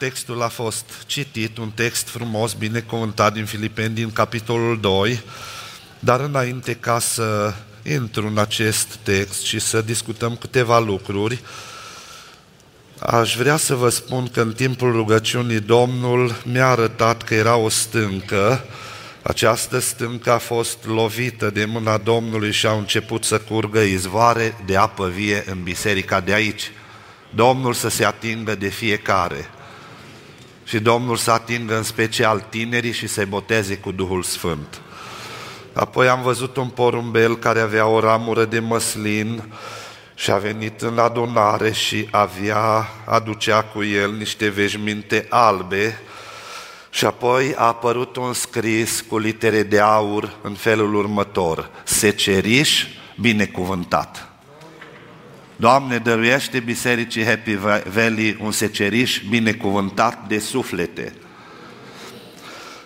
Textul a fost citit, un text frumos, binecuvântat din Filipeni, din capitolul 2, dar înainte ca să intru în acest text și să discutăm câteva lucruri, aș vrea să vă spun că în timpul rugăciunii Domnul mi-a arătat că era o stâncă, această stâncă a fost lovită de mâna Domnului și au început să curgă izvoare de apă vie în biserica de aici. Domnul să se atingă de fiecare și Domnul să atingă în special tinerii și să-i boteze cu Duhul Sfânt. Apoi am văzut un porumbel care avea o ramură de măslin și a venit în adunare și avea, aducea cu el niște veșminte albe și apoi a apărut un scris cu litere de aur în felul următor, seceriș binecuvântat. Doamne, dăruiește Bisericii Happy Valley un seceriș binecuvântat de suflete.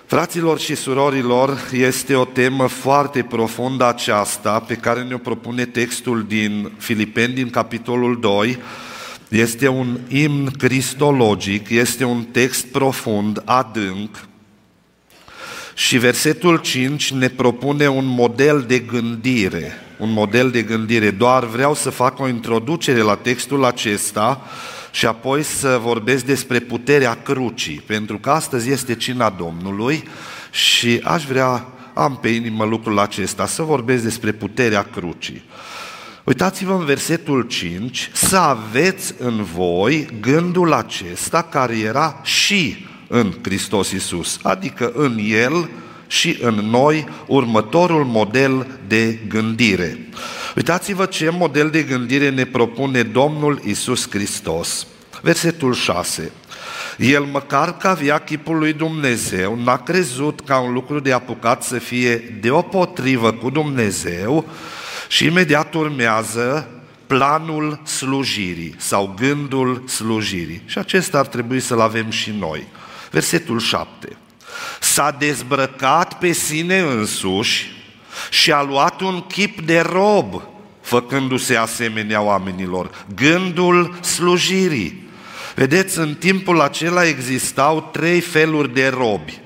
Fraților și surorilor, este o temă foarte profundă aceasta pe care ne-o propune textul din Filipeni, din capitolul 2. Este un imn cristologic, este un text profund, adânc, și versetul 5 ne propune un model de gândire, un model de gândire. Doar vreau să fac o introducere la textul acesta și apoi să vorbesc despre puterea crucii, pentru că astăzi este cina Domnului și aș vrea, am pe inimă lucrul acesta, să vorbesc despre puterea crucii. Uitați-vă în versetul 5, să aveți în voi gândul acesta care era și în Hristos Iisus, adică în El și în noi următorul model de gândire. Uitați-vă ce model de gândire ne propune Domnul Iisus Hristos. Versetul 6. El măcar că avea chipul lui Dumnezeu, n-a crezut ca un lucru de apucat să fie deopotrivă cu Dumnezeu și imediat urmează planul slujirii sau gândul slujirii. Și acesta ar trebui să-l avem și noi. Versetul 7. S-a dezbrăcat pe sine însuși și a luat un chip de rob, făcându-se asemenea oamenilor. Gândul slujirii. Vedeți, în timpul acela existau trei feluri de robi.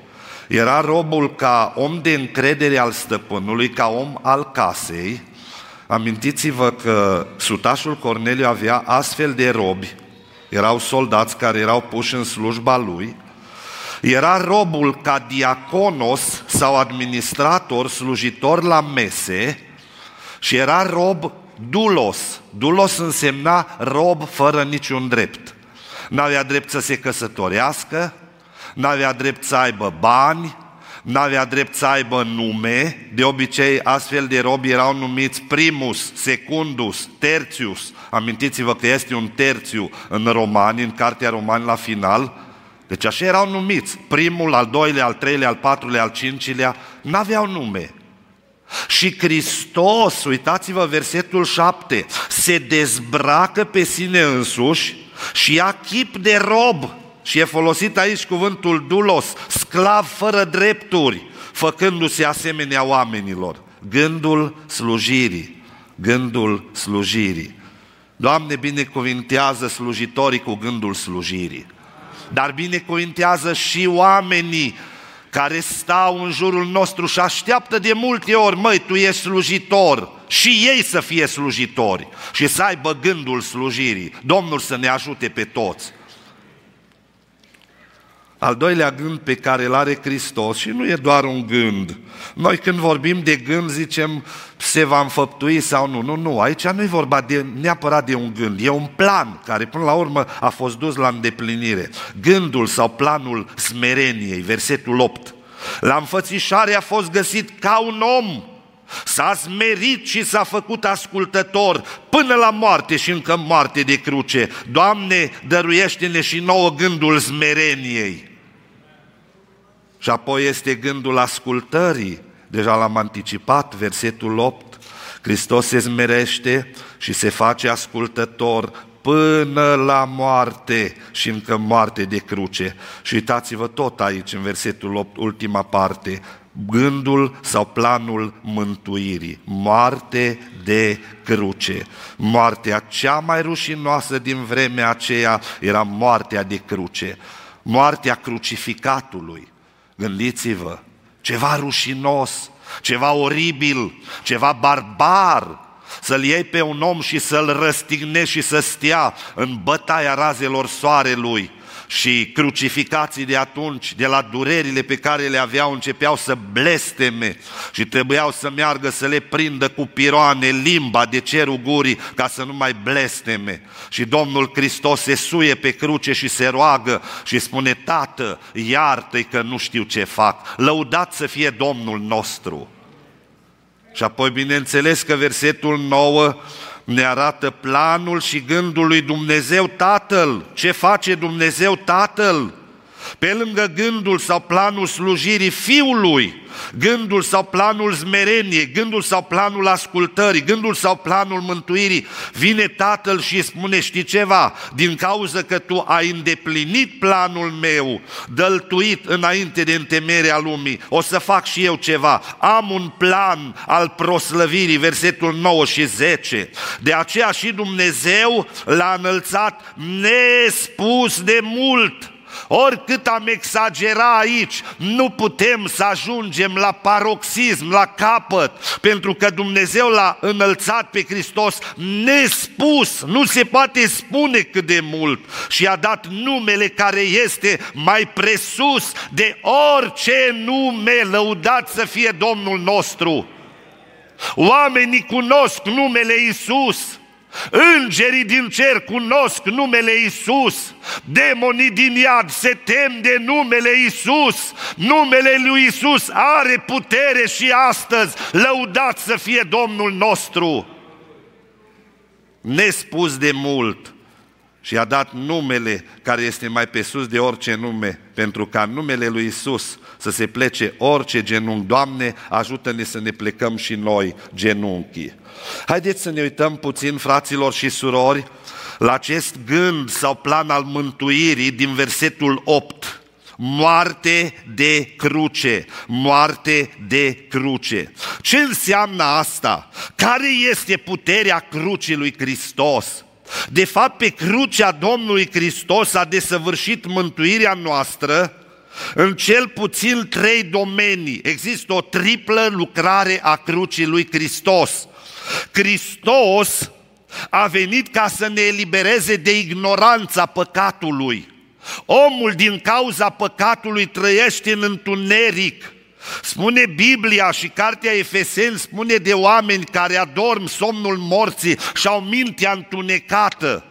Era robul ca om de încredere al stăpânului, ca om al casei. Amintiți-vă că sutașul Corneliu avea astfel de robi. Erau soldați care erau puși în slujba lui – era robul ca diaconos sau administrator, slujitor la mese și era rob dulos. Dulos însemna rob fără niciun drept. N-avea drept să se căsătorească, n-avea drept să aibă bani, n-avea drept să aibă nume, de obicei astfel de robi erau numiți primus, secundus, tertius. Amintiți-vă că este un terțiu în romani, în cartea romani la final, deci așa erau numiți. Primul, al doilea, al treilea, al patrulea, al cincilea, n-aveau nume. Și Hristos, uitați-vă versetul 7, se dezbracă pe sine însuși și ia chip de rob. Și e folosit aici cuvântul dulos, sclav fără drepturi, făcându-se asemenea oamenilor. Gândul slujirii, gândul slujirii. Doamne, binecuvintează slujitorii cu gândul slujirii dar binecuvintează și oamenii care stau în jurul nostru și așteaptă de multe ori, măi, tu ești slujitor, și ei să fie slujitori și să aibă gândul slujirii. Domnul să ne ajute pe toți. Al doilea gând pe care îl are Hristos și nu e doar un gând. Noi când vorbim de gând zicem se va înfăptui sau nu. Nu, nu, aici nu e vorba de, neapărat de un gând, e un plan care până la urmă a fost dus la îndeplinire. Gândul sau planul smereniei, versetul 8. La înfățișare a fost găsit ca un om, S-a smerit și s-a făcut ascultător până la moarte și încă moarte de cruce. Doamne, dăruiește-ne și nouă gândul smereniei. Și apoi este gândul ascultării. Deja l-am anticipat, versetul 8. Hristos se zmerește și se face ascultător până la moarte și încă moarte de cruce. Și uitați-vă tot aici, în versetul 8, ultima parte, gândul sau planul mântuirii. Moarte de cruce. Moartea cea mai rușinoasă din vremea aceea era moartea de cruce moartea crucificatului. Gândiți-vă, ceva rușinos, ceva oribil, ceva barbar, să-l iei pe un om și să-l răstignești și să stea în bătaia razelor soarelui și crucificații de atunci, de la durerile pe care le aveau, începeau să blesteme și trebuiau să meargă să le prindă cu piroane limba de cerul gurii ca să nu mai blesteme. Și Domnul Hristos se suie pe cruce și se roagă și spune, Tată, iartă-i că nu știu ce fac, lăudat să fie Domnul nostru. Și apoi, bineînțeles că versetul 9 ne arată planul și gândul lui Dumnezeu Tatăl. Ce face Dumnezeu Tatăl? Pe lângă gândul sau planul slujirii Fiului, gândul sau planul zmereniei, gândul sau planul ascultării, gândul sau planul mântuirii, vine Tatăl și spune, știi ceva, din cauza că tu ai îndeplinit planul meu, dăltuit înainte de întemerea lumii, o să fac și eu ceva. Am un plan al proslăvirii, versetul 9 și 10. De aceea și Dumnezeu l-a înălțat nespus de mult Oricât am exagera aici, nu putem să ajungem la paroxism, la capăt, pentru că Dumnezeu l-a înălțat pe Hristos nespus, nu se poate spune cât de mult. Și a dat numele care este mai presus de orice nume, lăudat să fie Domnul nostru. Oamenii cunosc numele Isus, Îngerii din cer cunosc numele Isus, demonii din iad se tem de numele Isus. Numele lui Isus are putere și astăzi. Lăudat să fie Domnul nostru. Nespus de mult și a dat numele care este mai pe sus de orice nume, pentru ca numele lui Isus să se plece orice genunchi. Doamne, ajută-ne să ne plecăm și noi genunchii. Haideți să ne uităm puțin, fraților și surori, la acest gând sau plan al mântuirii din versetul 8 moarte de cruce, moarte de cruce. Ce înseamnă asta? Care este puterea crucii lui Hristos? De fapt, pe crucea Domnului Hristos a desăvârșit mântuirea noastră în cel puțin trei domenii. Există o triplă lucrare a crucii lui Hristos. Hristos a venit ca să ne elibereze de ignoranța păcatului. Omul din cauza păcatului trăiește în întuneric. Spune Biblia și Cartea Efeseni spune de oameni care adorm somnul morții și au mintea întunecată.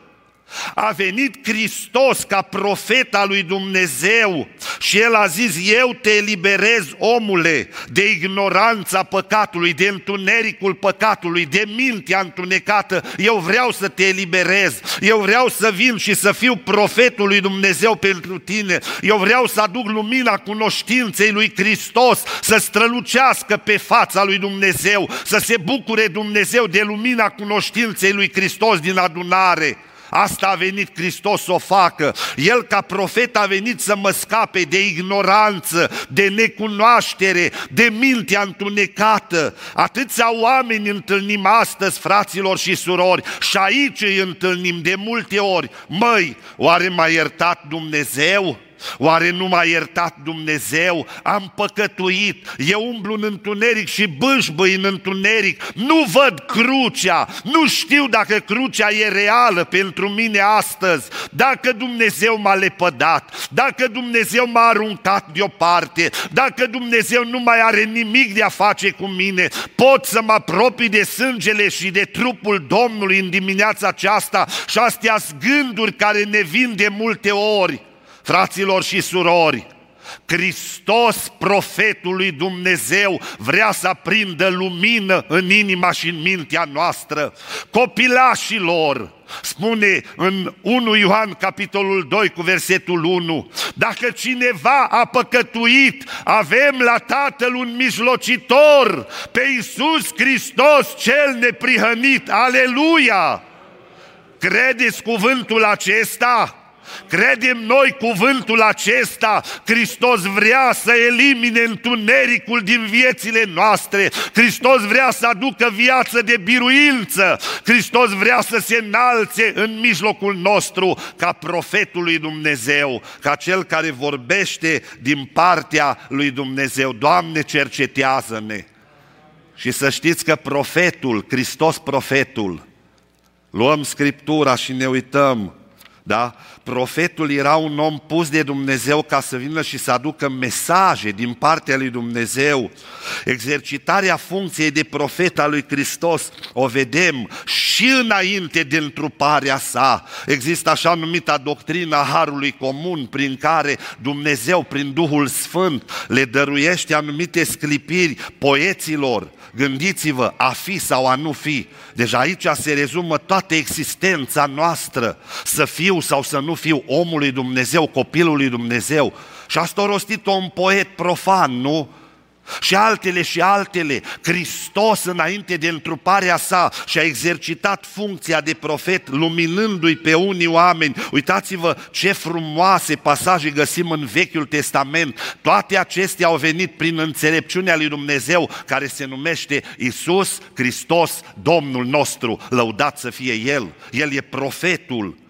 A venit Hristos ca profet al lui Dumnezeu și El a zis, eu te eliberez, omule, de ignoranța păcatului, de întunericul păcatului, de mintea întunecată. Eu vreau să te eliberez, eu vreau să vin și să fiu profetul lui Dumnezeu pentru tine. Eu vreau să aduc lumina cunoștinței lui Hristos, să strălucească pe fața lui Dumnezeu, să se bucure Dumnezeu de lumina cunoștinței lui Hristos din adunare. Asta a venit Hristos să o facă. El ca profet a venit să mă scape de ignoranță, de necunoaștere, de mintea întunecată. Atâția oameni întâlnim astăzi, fraților și surori, și aici îi întâlnim de multe ori. Măi, oare m-a iertat Dumnezeu? Oare nu m-a iertat Dumnezeu? Am păcătuit, eu umblu în întuneric și bâșbâi în întuneric, nu văd crucea, nu știu dacă crucea e reală pentru mine astăzi, dacă Dumnezeu m-a lepădat, dacă Dumnezeu m-a aruncat deoparte, dacă Dumnezeu nu mai are nimic de a face cu mine, pot să mă apropii de sângele și de trupul Domnului în dimineața aceasta și astea gânduri care ne vin de multe ori. Fraților și surori, Hristos, profetul lui Dumnezeu, vrea să aprindă lumină în inima și în mintea noastră. Copilașilor, spune în 1 Ioan capitolul 2 cu versetul 1, dacă cineva a păcătuit, avem la Tatăl un mijlocitor, pe Iisus Hristos cel neprihănit, aleluia! Credeți cuvântul acesta? Credem noi cuvântul acesta, Hristos vrea să elimine întunericul din viețile noastre, Hristos vrea să aducă viață de biruință, Hristos vrea să se înalțe în mijlocul nostru ca profetul lui Dumnezeu, ca cel care vorbește din partea lui Dumnezeu. Doamne, cercetează-ne! Și să știți că profetul, Hristos profetul, luăm Scriptura și ne uităm, da? Profetul era un om pus de Dumnezeu ca să vină și să aducă mesaje din partea lui Dumnezeu. Exercitarea funcției de profet al lui Hristos o vedem și înainte de întruparea sa. Există așa numita doctrina Harului Comun prin care Dumnezeu, prin Duhul Sfânt, le dăruiește anumite sclipiri poeților, Gândiți-vă, a fi sau a nu fi. Deja aici se rezumă toată existența noastră, să fiu sau să nu fiu omul lui Dumnezeu, copilul lui Dumnezeu. Și asta a rostit un poet profan, nu? și altele și altele. Hristos înainte de întruparea sa și-a exercitat funcția de profet, luminându-i pe unii oameni. Uitați-vă ce frumoase pasaje găsim în Vechiul Testament. Toate acestea au venit prin înțelepciunea lui Dumnezeu, care se numește Isus Hristos, Domnul nostru. Lăudat să fie El. El e profetul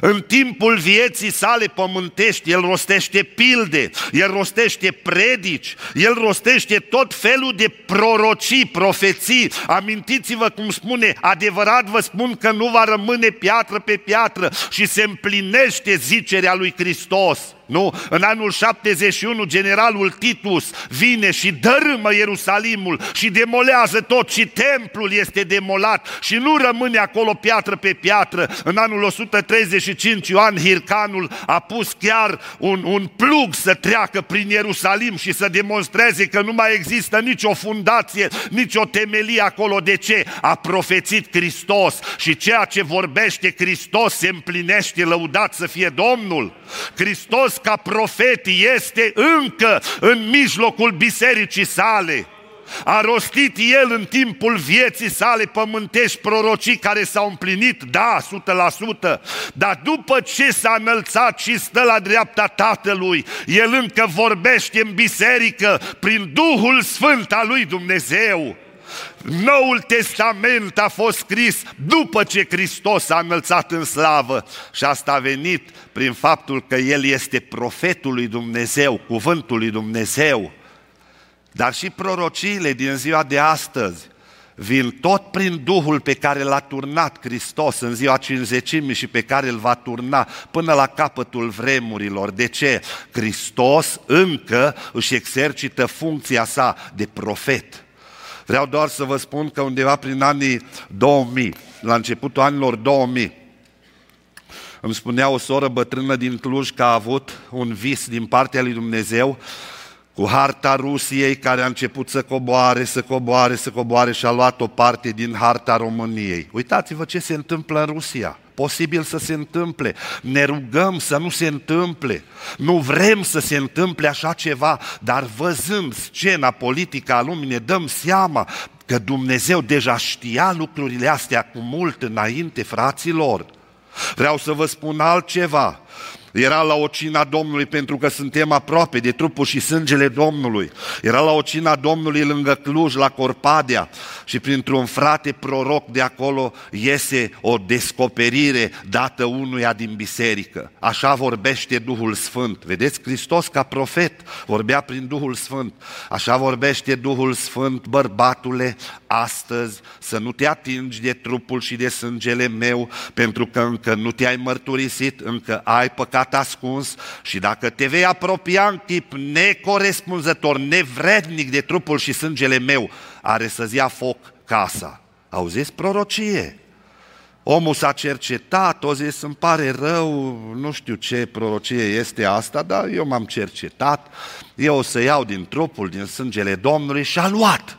în timpul vieții sale pământești, el rostește pilde, el rostește predici, el rostește tot felul de prorocii, profeții. Amintiți-vă cum spune, adevărat vă spun că nu va rămâne piatră pe piatră și se împlinește zicerea lui Hristos. Nu? În anul 71, generalul Titus vine și dărâmă Ierusalimul și demolează tot și templul este demolat și nu rămâne acolo piatră pe piatră. În anul 135, Ioan Hircanul a pus chiar un, un plug să treacă prin Ierusalim și să demonstreze că nu mai există nicio fundație, nicio temelie acolo. De ce? A profețit Hristos și ceea ce vorbește Hristos se împlinește, lăudat să fie Domnul. Hristos ca profet este încă în mijlocul bisericii sale. A rostit el în timpul vieții sale pământești prorocii care s-au împlinit, da, 100%, dar după ce s-a înălțat și stă la dreapta Tatălui, el încă vorbește în biserică prin Duhul Sfânt al lui Dumnezeu. Noul Testament a fost scris după ce Hristos a înălțat în slavă și asta a venit prin faptul că El este profetul lui Dumnezeu, cuvântul lui Dumnezeu. Dar și prorociile din ziua de astăzi vin tot prin Duhul pe care l-a turnat Hristos în ziua cinzecimii și pe care îl va turna până la capătul vremurilor. De ce? Hristos încă își exercită funcția sa de profet. Vreau doar să vă spun că undeva prin anii 2000, la începutul anilor 2000, îmi spunea o soră bătrână din Cluj că a avut un vis din partea lui Dumnezeu cu harta Rusiei care a început să coboare, să coboare, să coboare și a luat o parte din harta României. Uitați-vă ce se întâmplă în Rusia posibil să se întâmple. Ne rugăm să nu se întâmple. Nu vrem să se întâmple așa ceva, dar văzând scena politică a lumii ne dăm seama că Dumnezeu deja știa lucrurile astea cu mult înainte, fraților. Vreau să vă spun altceva. Era la ocina Domnului pentru că suntem aproape de trupul și sângele Domnului. Era la ocina Domnului lângă Cluj, la Corpadea și printr-un frate proroc de acolo iese o descoperire dată unuia din biserică. Așa vorbește Duhul Sfânt. Vedeți, Hristos ca profet vorbea prin Duhul Sfânt. Așa vorbește Duhul Sfânt, bărbatule, astăzi să nu te atingi de trupul și de sângele meu pentru că încă nu te-ai mărturisit, încă ai păcat păcat ascuns și dacă te vei apropia în tip necorespunzător, nevrednic de trupul și sângele meu, are să-ți ia foc casa. Auziți prorocie? Omul s-a cercetat, o zis, îmi pare rău, nu știu ce prorocie este asta, dar eu m-am cercetat, eu o să iau din trupul, din sângele Domnului și a luat.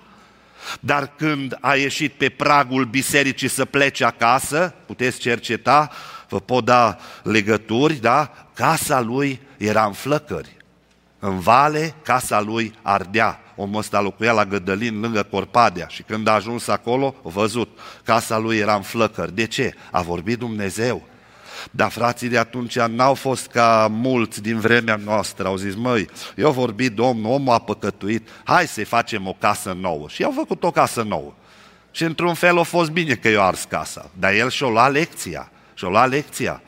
Dar când a ieșit pe pragul bisericii să plece acasă, puteți cerceta, vă pot da legături, da? Casa lui era în flăcări. În vale, casa lui ardea. Omul ăsta locuia la Gădălin, lângă Corpadea și când a ajuns acolo, a văzut, casa lui era în flăcări. De ce? A vorbit Dumnezeu. Dar frații de atunci n-au fost ca mulți din vremea noastră. Au zis, măi, eu vorbit Domnul, omul a păcătuit, hai să-i facem o casă nouă. Și au făcut o casă nouă. Și într-un fel a fost bine că i-a ars casa. Dar el și-a luat lecția. Și-a luat lecția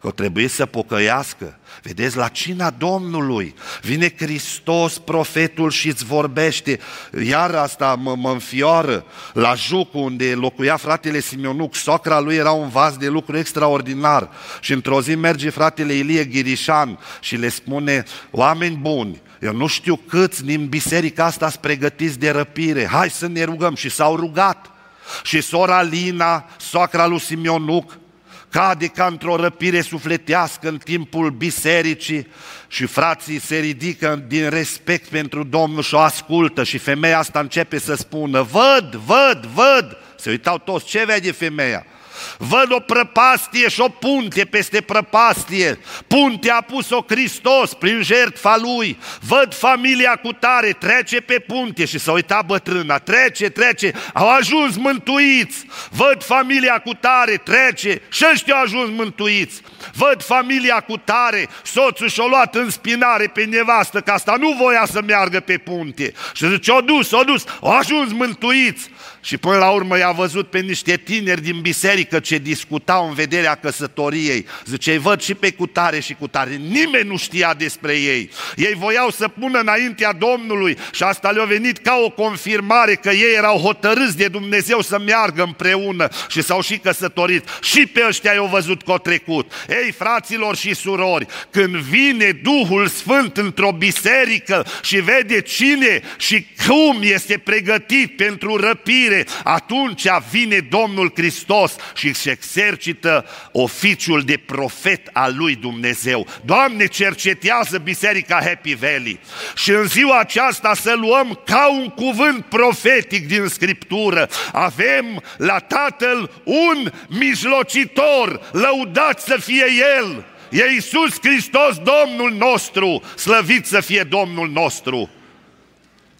că trebuie să pocăiască. Vedeți, la cina Domnului vine Hristos, profetul, și îți vorbește. Iar asta mă, mă înfioară. La Juc, unde locuia fratele Simeonuc, socra lui era un vas de lucru extraordinar. Și într-o zi merge fratele Ilie Ghirișan și le spune, oameni buni, eu nu știu câți din biserica asta sunt pregătiți de răpire. Hai să ne rugăm. Și s-au rugat. Și sora Lina, soacra lui Simeonuc, cade ca într-o răpire sufletească în timpul bisericii și frații se ridică din respect pentru Domnul și o ascultă și femeia asta începe să spună, văd, văd, văd, se uitau toți, ce vede femeia? Văd o prăpastie și o punte peste prăpastie. Puntea a pus-o Hristos prin jertfa Lui. Văd familia cu tare, trece pe punte și s-a uitat bătrâna. Trece, trece, au ajuns mântuiți. Văd familia cu tare, trece și ăștia au ajuns mântuiți. Văd familia cu tare, soțul și-a luat în spinare pe nevastă, că asta nu voia să meargă pe punte. Și zice, o dus, o dus, au ajuns mântuiți. Și până la urmă i-a văzut pe niște tineri din biserică ce discutau în vederea căsătoriei. Zice, îi văd și pe cutare și cutare. Nimeni nu știa despre ei. Ei voiau să pună înaintea Domnului și asta le-a venit ca o confirmare că ei erau hotărâți de Dumnezeu să meargă împreună și s-au și căsătorit. Și pe ăștia i-au văzut că trecut. Ei, fraților și surori, când vine Duhul Sfânt într-o biserică și vede cine și cum este pregătit pentru răpire, mântuire, atunci vine Domnul Hristos și își exercită oficiul de profet al lui Dumnezeu. Doamne, cercetează Biserica Happy Valley și în ziua aceasta să luăm ca un cuvânt profetic din Scriptură. Avem la Tatăl un mijlocitor, lăudat să fie El. E Iisus Hristos, Domnul nostru, slăvit să fie Domnul nostru.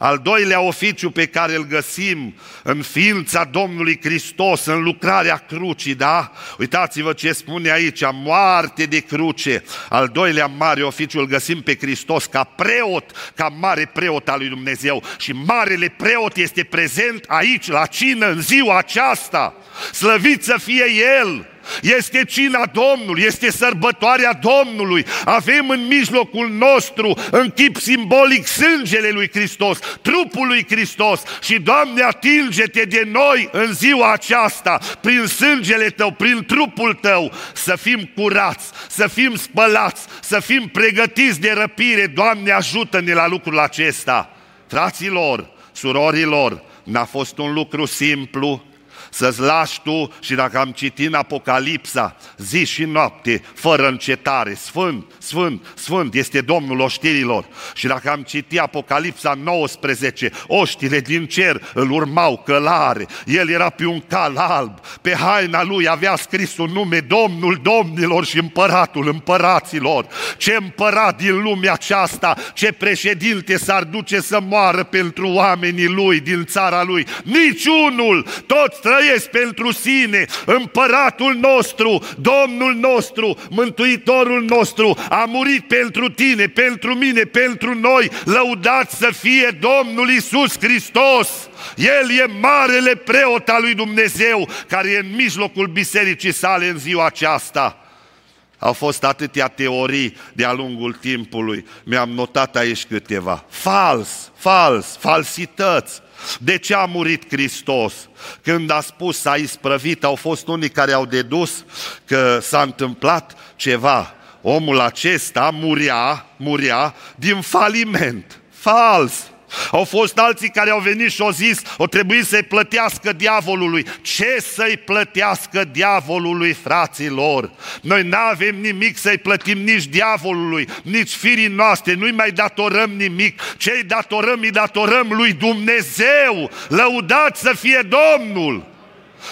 Al doilea oficiu pe care îl găsim în ființa Domnului Hristos, în lucrarea crucii, da? Uitați-vă ce spune aici, moarte de cruce. Al doilea mare oficiu îl găsim pe Hristos ca preot, ca mare preot al lui Dumnezeu. Și marele preot este prezent aici, la cină, în ziua aceasta. Slăvit să fie El! Este cina Domnului, este sărbătoarea Domnului. Avem în mijlocul nostru, în chip simbolic, sângele lui Hristos, trupul lui Hristos și, Doamne, atinge-te de noi în ziua aceasta, prin sângele Tău, prin trupul Tău, să fim curați, să fim spălați, să fim pregătiți de răpire. Doamne, ajută-ne la lucrul acesta. Fraților, surorilor, n-a fost un lucru simplu, să-ți lași tu și dacă am citit în Apocalipsa, zi și noapte, fără încetare, sfânt, sfânt, sfânt, este Domnul oștirilor. Și dacă am citit Apocalipsa 19, oștile din cer îl urmau călare, el era pe un cal alb, pe haina lui avea scris un nume Domnul Domnilor și Împăratul Împăraților. Ce împărat din lumea aceasta, ce președinte s-ar duce să moară pentru oamenii lui din țara lui? Niciunul, toți trăiesc pentru sine. Împăratul nostru, Domnul nostru, Mântuitorul nostru a murit pentru tine, pentru mine, pentru noi. Lăudat să fie Domnul Isus Hristos! El e marele preot al lui Dumnezeu care e în mijlocul bisericii sale în ziua aceasta. Au fost atâtea teorii de-a lungul timpului. Mi-am notat aici câteva. Fals, fals, falsități. De ce a murit Hristos? Când a spus s-a isprăvit, au fost unii care au dedus că s-a întâmplat ceva. Omul acesta muria, muria din faliment. Fals! Au fost alții care au venit și au zis, o trebuie să-i plătească diavolului. Ce să-i plătească diavolului, fraților? Noi nu avem nimic să-i plătim nici diavolului, nici firii noastre, nu-i mai datorăm nimic. Ce-i datorăm, îi datorăm lui Dumnezeu. Lăudat să fie Domnul!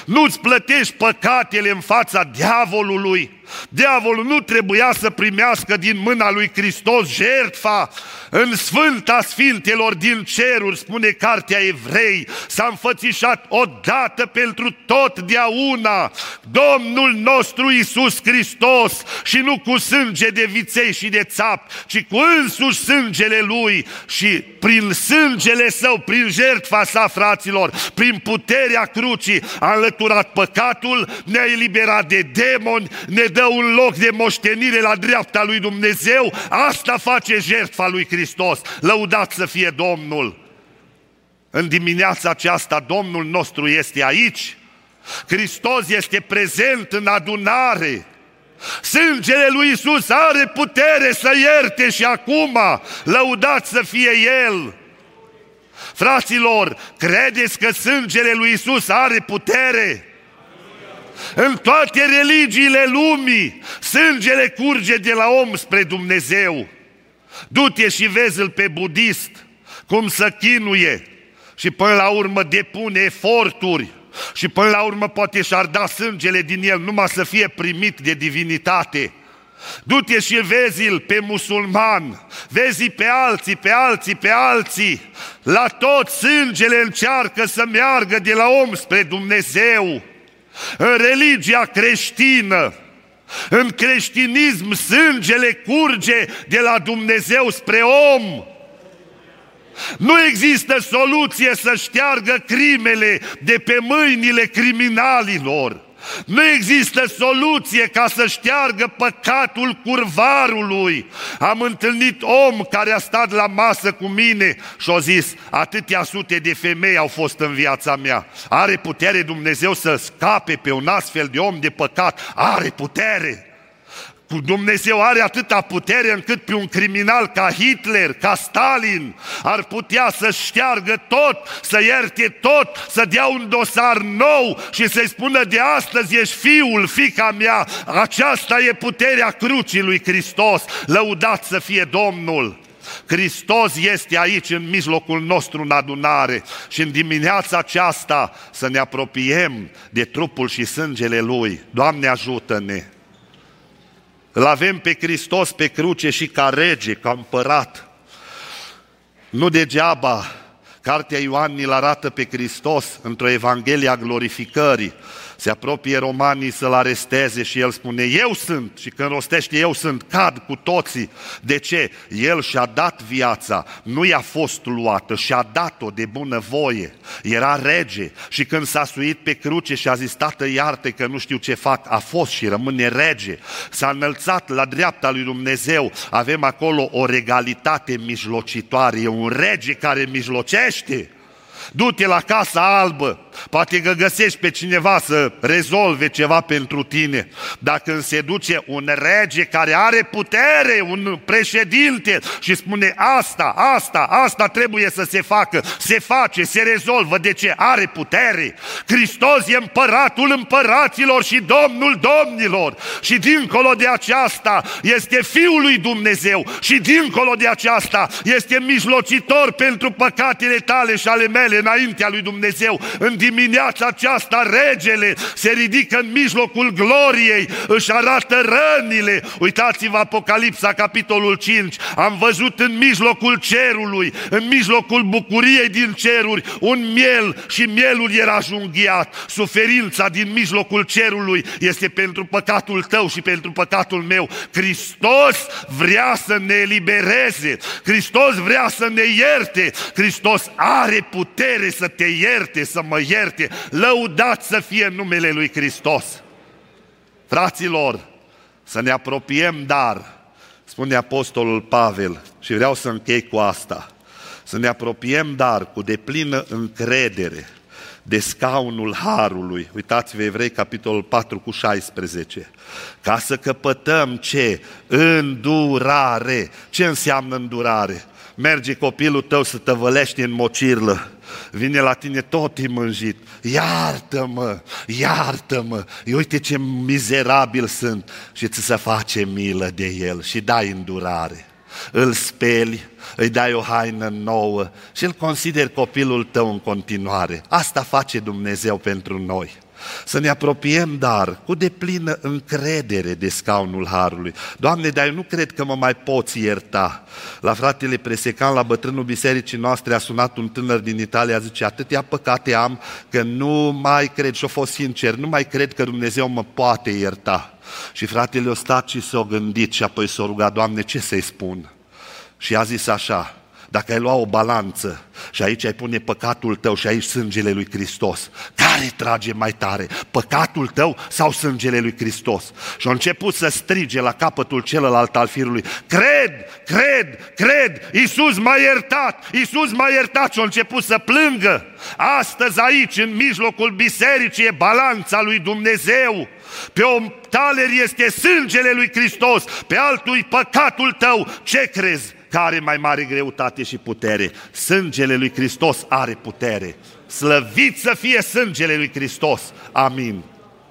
Nu-ți plătești păcatele în fața diavolului, Diavolul nu trebuia să primească din mâna lui Hristos jertfa. În Sfânta Sfintelor din ceruri, spune Cartea Evrei, s-a înfățișat odată pentru totdeauna. Domnul nostru Isus Hristos și nu cu sânge de viței și de țap, ci cu însuși sângele Lui. Și prin sângele Său, prin jertfa sa, fraților, prin puterea crucii, a înlăturat păcatul, ne-a eliberat de demoni, ne dă un loc de moștenire la dreapta lui Dumnezeu, asta face jertfa lui Hristos. Lăudat să fie Domnul! În dimineața aceasta Domnul nostru este aici, Hristos este prezent în adunare, Sângele lui Isus are putere să ierte și acum, lăudat să fie El. Fraților, credeți că sângele lui Isus are putere? În toate religiile lumii, sângele curge de la om spre Dumnezeu. Du-te și vezi-l pe budist, cum să chinuie și până la urmă depune eforturi și până la urmă poate și-ar da sângele din el numai să fie primit de divinitate. Du-te și vezi-l pe musulman, vezi pe alții, pe alții, pe alții. La tot sângele încearcă să meargă de la om spre Dumnezeu. În religia creștină, în creștinism, sângele curge de la Dumnezeu spre om. Nu există soluție să șteargă crimele de pe mâinile criminalilor. Nu există soluție ca să șteargă păcatul curvarului. Am întâlnit om care a stat la masă cu mine și a zis, atâtea sute de femei au fost în viața mea. Are putere Dumnezeu să scape pe un astfel de om de păcat? Are putere! Cu Dumnezeu are atâta putere încât pe un criminal ca Hitler, ca Stalin, ar putea să șteargă tot, să ierte tot, să dea un dosar nou și să-i spună de astăzi ești fiul, fica mea. Aceasta e puterea crucii lui Hristos. Lăudat să fie Domnul! Hristos este aici în mijlocul nostru în adunare și în dimineața aceasta să ne apropiem de trupul și sângele Lui. Doamne ajută-ne! Îl avem pe Hristos pe cruce și ca rege, ca împărat. Nu degeaba, Cartea Ioan ni-l arată pe Hristos într-o Evanghelie a glorificării se apropie romanii să-l aresteze și el spune, eu sunt, și când rostește eu sunt, cad cu toții. De ce? El și-a dat viața, nu i-a fost luată, și-a dat-o de bună voie. Era rege și când s-a suit pe cruce și a zis, tată iarte că nu știu ce fac, a fost și rămâne rege. S-a înălțat la dreapta lui Dumnezeu, avem acolo o regalitate mijlocitoare, e un rege care mijlocește. Du-te la Casa Albă, poate că găsești pe cineva să rezolve ceva pentru tine. Dar când se duce un rege care are putere, un președinte și spune asta, asta, asta trebuie să se facă, se face, se rezolvă. De ce? Are putere. Hristos e împăratul împăraților și domnul domnilor. Și dincolo de aceasta este Fiul lui Dumnezeu și dincolo de aceasta este mijlocitor pentru păcatele tale și ale mele înaintea lui Dumnezeu. În dimineața aceasta regele se ridică în mijlocul gloriei, își arată rănile. Uitați-vă Apocalipsa, capitolul 5. Am văzut în mijlocul cerului, în mijlocul bucuriei din ceruri, un miel și mielul era junghiat. Suferința din mijlocul cerului este pentru păcatul tău și pentru păcatul meu. Hristos vrea să ne elibereze. Hristos vrea să ne ierte. Hristos are putere putere să te ierte, să mă ierte. Lăudat să fie numele lui Hristos. Fraților, să ne apropiem, dar, spune Apostolul Pavel, și vreau să închei cu asta, să ne apropiem, dar, cu deplină încredere de scaunul Harului. Uitați-vă Evrei, capitolul 4 cu 16. Ca să căpătăm ce? Îndurare. Ce înseamnă îndurare? Merge copilul tău să tăvălește în mocirlă vine la tine tot imânjit. Iartă-mă, iartă-mă, uite ce mizerabil sunt și ți se face milă de el și dai îndurare. Îl speli, îi dai o haină nouă și îl consideri copilul tău în continuare. Asta face Dumnezeu pentru noi. Să ne apropiem, dar cu deplină încredere de scaunul Harului. Doamne, dar eu nu cred că mă mai poți ierta. La fratele Presecan, la bătrânul bisericii noastre, a sunat un tânăr din Italia, zice, atâtea păcate am că nu mai cred, și-a fost sincer, nu mai cred că Dumnezeu mă poate ierta. Și fratele a stat și s-a gândit și apoi s-a rugat, Doamne, ce să-i spun? Și a zis așa, dacă ai lua o balanță și aici ai pune păcatul tău și aici sângele lui Hristos, care trage mai tare? Păcatul tău sau sângele lui Hristos? Și a început să strige la capătul celălalt al firului, cred, cred, cred, Iisus m-a iertat, Iisus m-a iertat și a început să plângă. Astăzi aici, în mijlocul bisericii, e balanța lui Dumnezeu. Pe un taler este sângele lui Hristos, pe altul păcatul tău. Ce crezi? Care mai mare greutate și putere? Sângele lui Hristos are putere. Slăvit să fie sângele lui Hristos. Amin.